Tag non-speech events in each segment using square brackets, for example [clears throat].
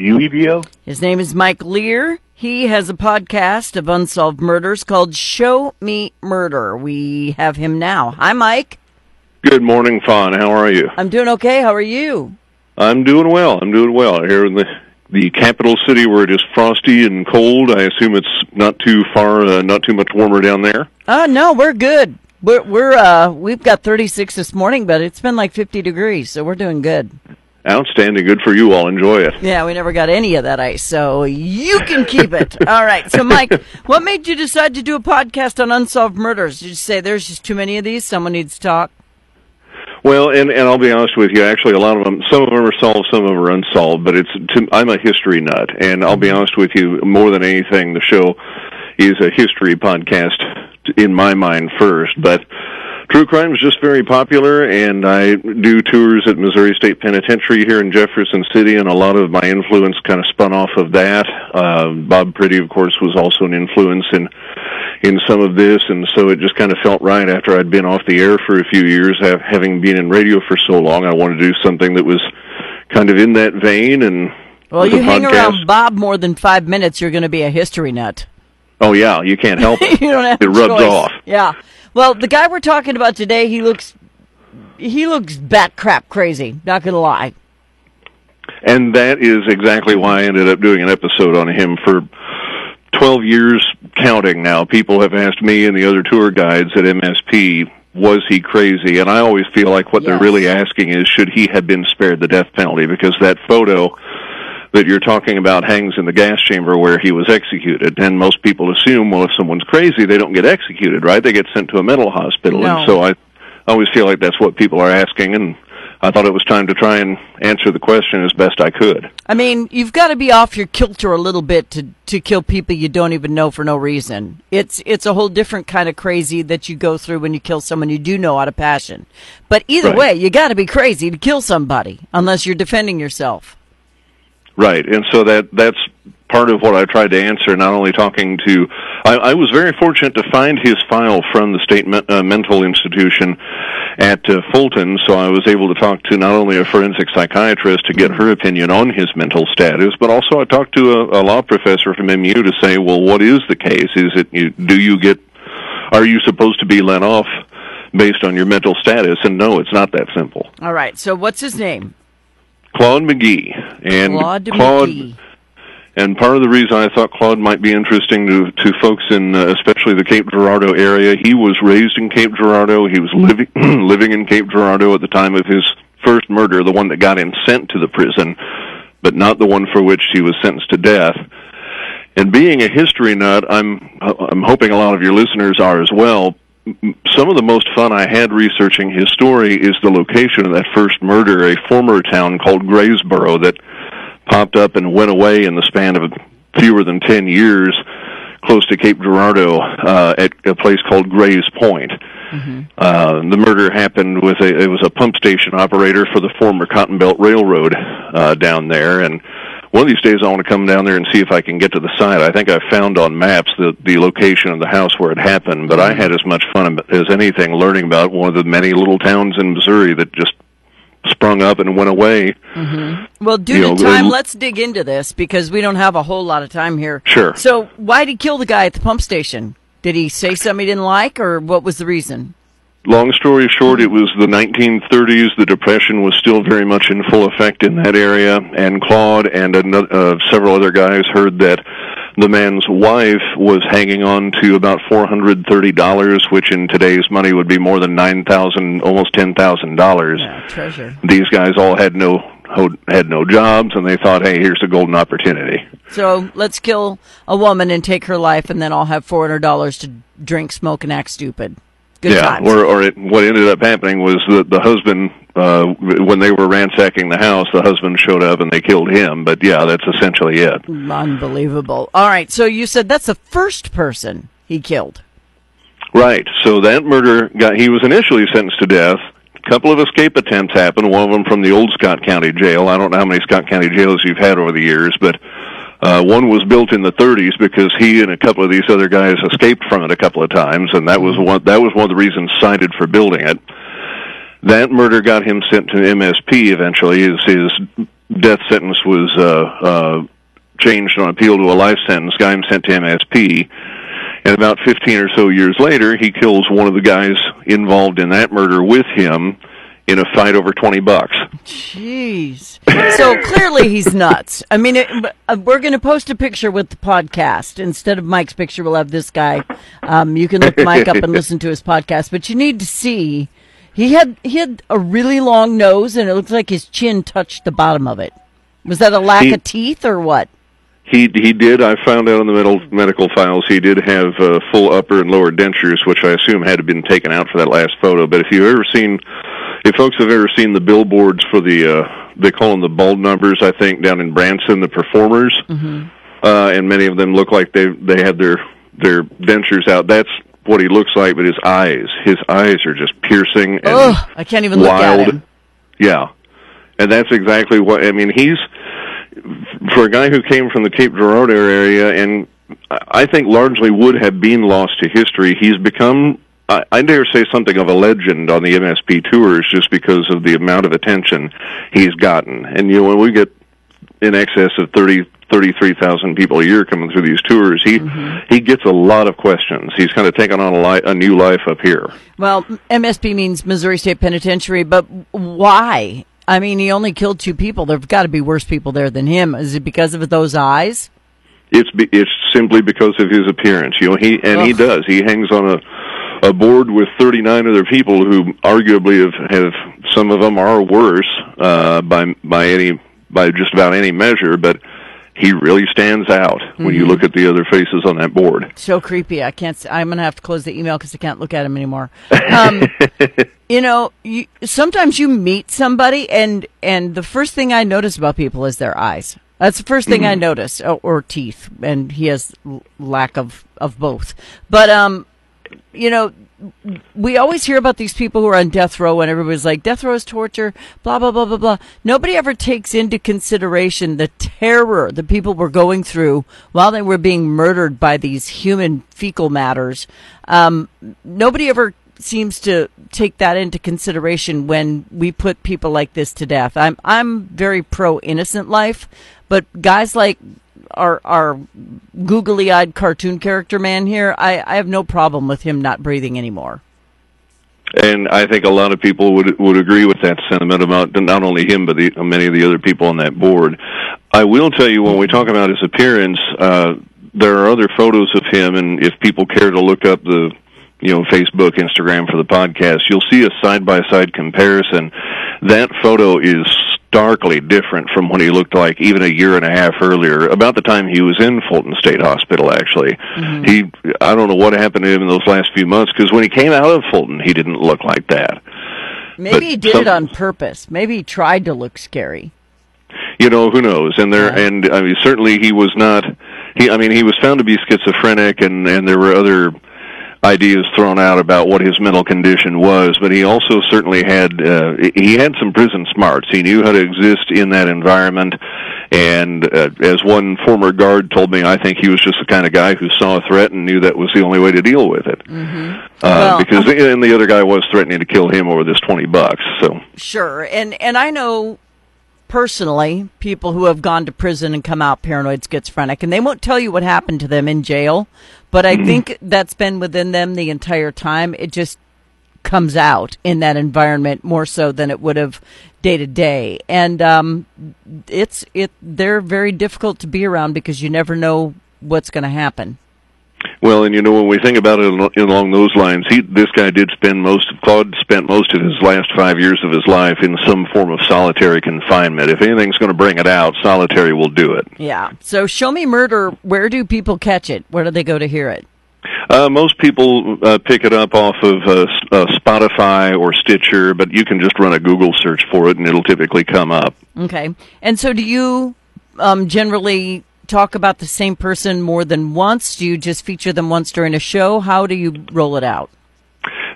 His name is Mike Lear. He has a podcast of unsolved murders called Show Me Murder. We have him now. Hi, Mike. Good morning, Fawn. How are you? I'm doing okay. How are you? I'm doing well. I'm doing well here in the the capital city where it is frosty and cold. I assume it's not too far, uh, not too much warmer down there. Uh no, we're good. We're we're uh we've got 36 this morning, but it's been like 50 degrees, so we're doing good. Outstanding. Good for you all. Enjoy it. Yeah, we never got any of that ice, so you can keep it. All right. So, Mike, [laughs] what made you decide to do a podcast on unsolved murders? Did you say there's just too many of these? Someone needs to talk. Well, and and I'll be honest with you. Actually, a lot of them, some of them are solved, some of them are unsolved. But it's to, I'm a history nut, and I'll be mm-hmm. honest with you. More than anything, the show is a history podcast in my mind first, but True crime is just very popular, and I do tours at Missouri State Penitentiary here in Jefferson City, and a lot of my influence kind of spun off of that. Uh, Bob Priddy, of course, was also an influence in in some of this, and so it just kind of felt right after I'd been off the air for a few years, have, having been in radio for so long. I wanted to do something that was kind of in that vein, and well, you hang podcast. around Bob more than five minutes, you're going to be a history nut. Oh yeah, you can't help [laughs] it. you don't have it rubs choice. off. Yeah. Well, the guy we're talking about today, he looks he looks bat crap crazy. Not gonna lie. And that is exactly why I ended up doing an episode on him for 12 years counting now. People have asked me and the other tour guides at MSP, was he crazy? And I always feel like what yes. they're really asking is, should he have been spared the death penalty? Because that photo that you're talking about hangs in the gas chamber where he was executed. And most people assume, well, if someone's crazy, they don't get executed, right? They get sent to a mental hospital. No. And so I always feel like that's what people are asking. And I thought it was time to try and answer the question as best I could. I mean, you've got to be off your kilter a little bit to to kill people you don't even know for no reason. It's it's a whole different kind of crazy that you go through when you kill someone you do know out of passion. But either right. way, you got to be crazy to kill somebody unless you're defending yourself. Right, and so that that's part of what I tried to answer. Not only talking to, I, I was very fortunate to find his file from the state me, uh, mental institution at uh, Fulton, so I was able to talk to not only a forensic psychiatrist to get her opinion on his mental status, but also I talked to a, a law professor from MU to say, well, what is the case? Is it you, do you get? Are you supposed to be let off? Based on your mental status, and no, it's not that simple. All right. So, what's his name? Claude McGee. And Claude, Claude McGee. And part of the reason I thought Claude might be interesting to to folks in uh, especially the Cape Girardeau area, he was raised in Cape Girardeau. He was living [clears throat] living in Cape Girardeau at the time of his first murder, the one that got him sent to the prison, but not the one for which he was sentenced to death. And being a history nut, I'm I'm hoping a lot of your listeners are as well some of the most fun I had researching his story is the location of that first murder, a former town called Graysboro that popped up and went away in the span of fewer than 10 years close to Cape Girardeau uh, at a place called Grays Point. Mm-hmm. Uh, the murder happened with a, it was a pump station operator for the former Cotton Belt Railroad uh, down there and one of these days I want to come down there and see if I can get to the site. I think I found on maps the the location of the house where it happened, but I had as much fun as anything learning about one of the many little towns in Missouri that just sprung up and went away. Mm-hmm. Well, due you to know, time, let's dig into this because we don't have a whole lot of time here. Sure. So, why did he kill the guy at the pump station? Did he say something he didn't like, or what was the reason? Long story short, it was the 1930s. The Depression was still very much in full effect in that area, and Claude and another, uh, several other guys heard that the man's wife was hanging on to about $430, which in today's money would be more than 9000 almost $10,000. Yeah, treasure. These guys all had no had no jobs and they thought hey here's a golden opportunity so let's kill a woman and take her life and then i'll have $400 to drink smoke and act stupid Good yeah, times. or or it, what ended up happening was that the husband, uh, when they were ransacking the house, the husband showed up and they killed him. But yeah, that's essentially it. Unbelievable. All right, so you said that's the first person he killed. Right. So that murder got he was initially sentenced to death. A couple of escape attempts happened. One of them from the old Scott County Jail. I don't know how many Scott County jails you've had over the years, but uh, one was built in the 30s because he and a couple of these other guys escaped from it a couple of times, and that was one that was one of the reasons cited for building it. That murder got him sent to MSP eventually. His, his death sentence was uh, uh, changed on appeal to a life sentence. Got him sent to MSP. And about 15 or so years later, he kills one of the guys involved in that murder with him in a fight over 20 bucks. Jeez. So clearly he's nuts. I mean, it, uh, we're going to post a picture with the podcast. Instead of Mike's picture, we'll have this guy. Um, you can look Mike up and listen to his podcast, but you need to see. He had he had a really long nose, and it looks like his chin touched the bottom of it. Was that a lack He- of teeth or what? He he did. I found out in the medical medical files he did have uh, full upper and lower dentures, which I assume had been taken out for that last photo. But if you've ever seen, if folks have ever seen the billboards for the uh, they call them the Baldknobbers, I think down in Branson, the performers, uh, and many of them look like they they had their their dentures out. That's what he looks like. But his eyes, his eyes are just piercing and Ugh, I can't even look at wild. him. Yeah, and that's exactly what I mean. He's for a guy who came from the Cape Girardeau area, and I think largely would have been lost to history. He's become, I, I dare say, something of a legend on the MSP tours, just because of the amount of attention he's gotten. And you know, when we get in excess of thirty. 33,000 people a year coming through these tours. He mm-hmm. he gets a lot of questions. He's kind of taken on a, li- a new life up here. Well, MSP means Missouri State Penitentiary, but why? I mean, he only killed two people. There've got to be worse people there than him. Is it because of those eyes? It's be, it's simply because of his appearance. You know, he and he does. He hangs on a a board with 39 other people who arguably have have some of them are worse uh, by by any by just about any measure, but he really stands out when you look at the other faces on that board. So creepy. I can't. I'm gonna have to close the email because I can't look at him anymore. Um, [laughs] you know, you, sometimes you meet somebody, and and the first thing I notice about people is their eyes. That's the first thing I notice, or, or teeth, and he has l- lack of of both. But um, you know, we always hear about these people who are on death row, and everybody's like, death row is torture, blah, blah, blah, blah, blah. Nobody ever takes into consideration the terror the people were going through while they were being murdered by these human fecal matters. Um, nobody ever seems to take that into consideration when we put people like this to death. I'm, I'm very pro innocent life, but guys like our our googly eyed cartoon character man here, I, I have no problem with him not breathing anymore. And I think a lot of people would would agree with that sentiment about not only him but the, many of the other people on that board. I will tell you when we talk about his appearance, uh, there are other photos of him, and if people care to look up the you know Facebook, Instagram for the podcast, you'll see a side by side comparison. That photo is starkly different from what he looked like even a year and a half earlier, about the time he was in Fulton State Hospital. Actually, mm-hmm. he I don't know what happened to him in those last few months because when he came out of Fulton, he didn't look like that. Maybe But he did some- it on purpose. Maybe he tried to look scary. you know who knows and there Yeah. and i mean certainly he was not he i mean he was found to be schizophrenic and and there were other ideas thrown out about what his mental condition was but he also certainly had uh, he had some prison smarts. He knew how to exist in that environment and uh, as one former guard told me i think he was just the kind of guy who saw a threat and knew that was the only way to deal with it. Uh, Well, because and the other guy was threatening to kill him over this 20 bucks so. Sure, and and I know personally people who have gone to prison and come out paranoid schizophrenic, and they won't tell you what happened to them in jail, but I think [clears throat] that's been within them the entire time. It just comes out in that environment more so than it would have day to day, and um, it's it they're very difficult to be around because you never know what's going to happen. Well, and you know when we think about it along those lines, he this guy did spend most Claude spent most of his last five years of his life in some form of solitary confinement. If anything's going to bring it out, solitary will do it. Yeah. So show me murder. Where do people catch it? Where do they go to hear it? Uh, most people uh, pick it up off of uh, uh, Spotify or Stitcher, but you can just run a Google search for it, and it'll typically come up. Okay. And so do you um, generally talk about the same person more than once? Do you just feature them once during a show? How do you roll it out?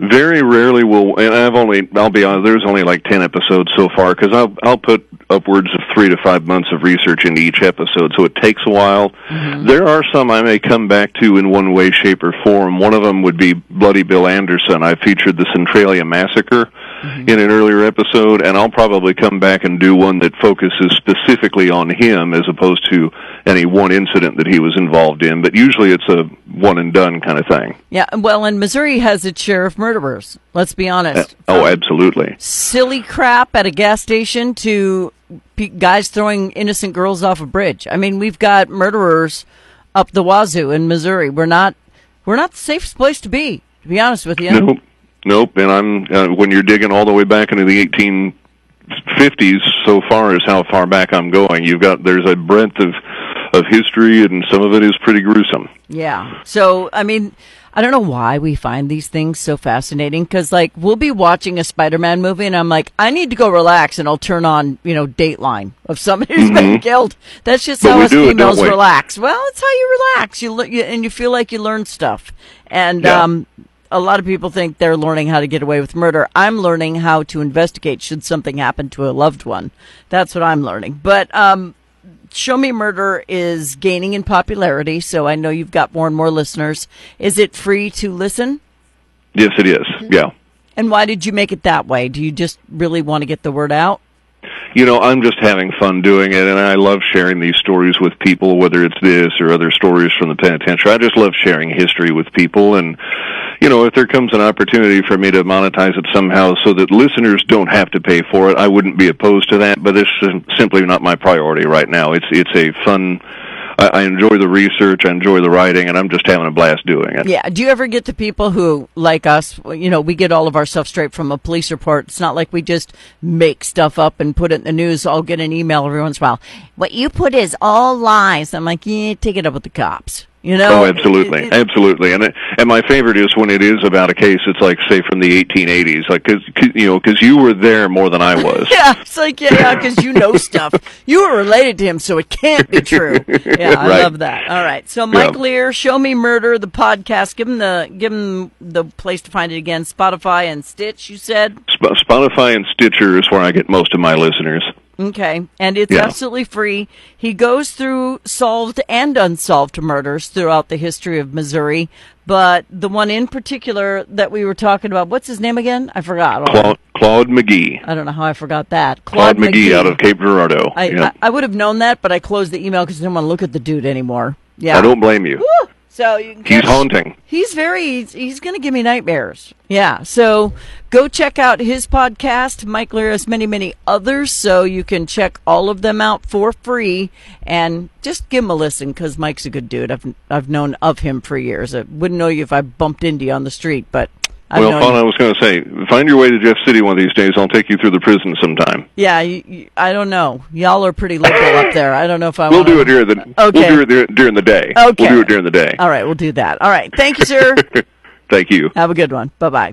Very rarely will, and I've only, I'll be honest, there's only like 10 episodes so far, because I'll, I'll put upwards of three to five months of research into each episode, so it takes a while. Mm-hmm. There are some I may come back to in one way, shape, or form. One of them would be Bloody Bill Anderson. I featured the Centralia Massacre mm-hmm. in an earlier episode, and I'll probably come back and do one that focuses specifically on him as opposed to any one incident that he was involved in. But usually it's a one and done kind of thing. Yeah, well, and Missouri has its share of murderers. Let's be honest. Uh, oh, absolutely. Silly crap at a gas station to guys throwing innocent girls off a bridge. I mean, we've got murderers up the wazoo in Missouri. We're not we're not the safest place to be. To be honest with you. Nope. Nope. And I'm uh, when you're digging all the way back into the 1850s. So far as how far back I'm going, you've got there's a breadth of of history, and some of it is pretty gruesome. Yeah. So I mean. I don't know why we find these things so fascinating because, like, we'll be watching a Spider-Man movie, and I'm like, I need to go relax, and I'll turn on, you know, Dateline of somebody who's mm-hmm. been killed. That's just but how us females relax. Well, it's how you relax. You, you and you feel like you learn stuff, and yeah. um, a lot of people think they're learning how to get away with murder. I'm learning how to investigate should something happen to a loved one. That's what I'm learning. But um, Show Me Murder is gaining in popularity, so I know you've got more and more listeners. Is it free to listen? Yes, it is. Yeah. And why did you make it that way? Do you just really want to get the word out? You know, I'm just having fun doing it, and I love sharing these stories with people, whether it's this or other stories from the penitentiary. I just love sharing history with people, and you know, if there comes an opportunity for me to monetize it somehow so that listeners don't have to pay for it, I wouldn't be opposed to that. But it's simply not my priority right now. It's it's a fun I, I enjoy the research, I enjoy the writing, and I'm just having a blast doing it. Yeah. Do you ever get the people who, like us, you know, we get all of our stuff straight from a police report. It's not like we just make stuff up and put it in the news. I'll get an email every once in a while. What you put is all lies. I'm like, yeah, take it up with the cops. You know? Oh, absolutely, it, it, absolutely. And it, and my favorite is when it is about a case. It's like say from the 1880s, like because you know because you were there more than I was. [laughs] yeah, it's like yeah, because yeah, you know stuff. You were related to him, so it can't be true. Yeah, I right. love that. All right, so Mike yeah. Lear, Show Me Murder, the podcast. Give him the give him the place to find it again. Spotify and Stitch. You said Sp- Spotify and Stitcher is where I get most of my listeners. Okay, and it's yeah. absolutely free. He goes through solved and unsolved murders throughout the history of Missouri, but the one in particular that we were talking about, what's his name again? I forgot. Claude, Claude McGee. I don't know how I forgot that. Claude, Claude McGee, McGee, out of Cape Girardeau. I, yep. I, I, would have known that, but I closed the email because I didn't want to look at the dude anymore. Yeah, I don't blame you. Woo! So he's haunting. He's very. He's, he's going to give me nightmares. Yeah. So go check out his podcast. Mike Lear has many, many others, so you can check all of them out for free and just give him a listen because Mike's a good dude. I've I've known of him for years. I wouldn't know you if I bumped into you on the street, but well, Fawn, I was going to say, find your way to Jeff City one of these days. I'll take you through the prison sometime. Yeah, you, you, I don't know. Y'all are pretty liberal up there. I don't know if I. We'll wanna... do it during the. Okay. We'll do it during the day. Okay. We'll do it during the day. All right, we'll do that. All right. Thank you, sir. [laughs] Thank you. Have a good one. Bye bye.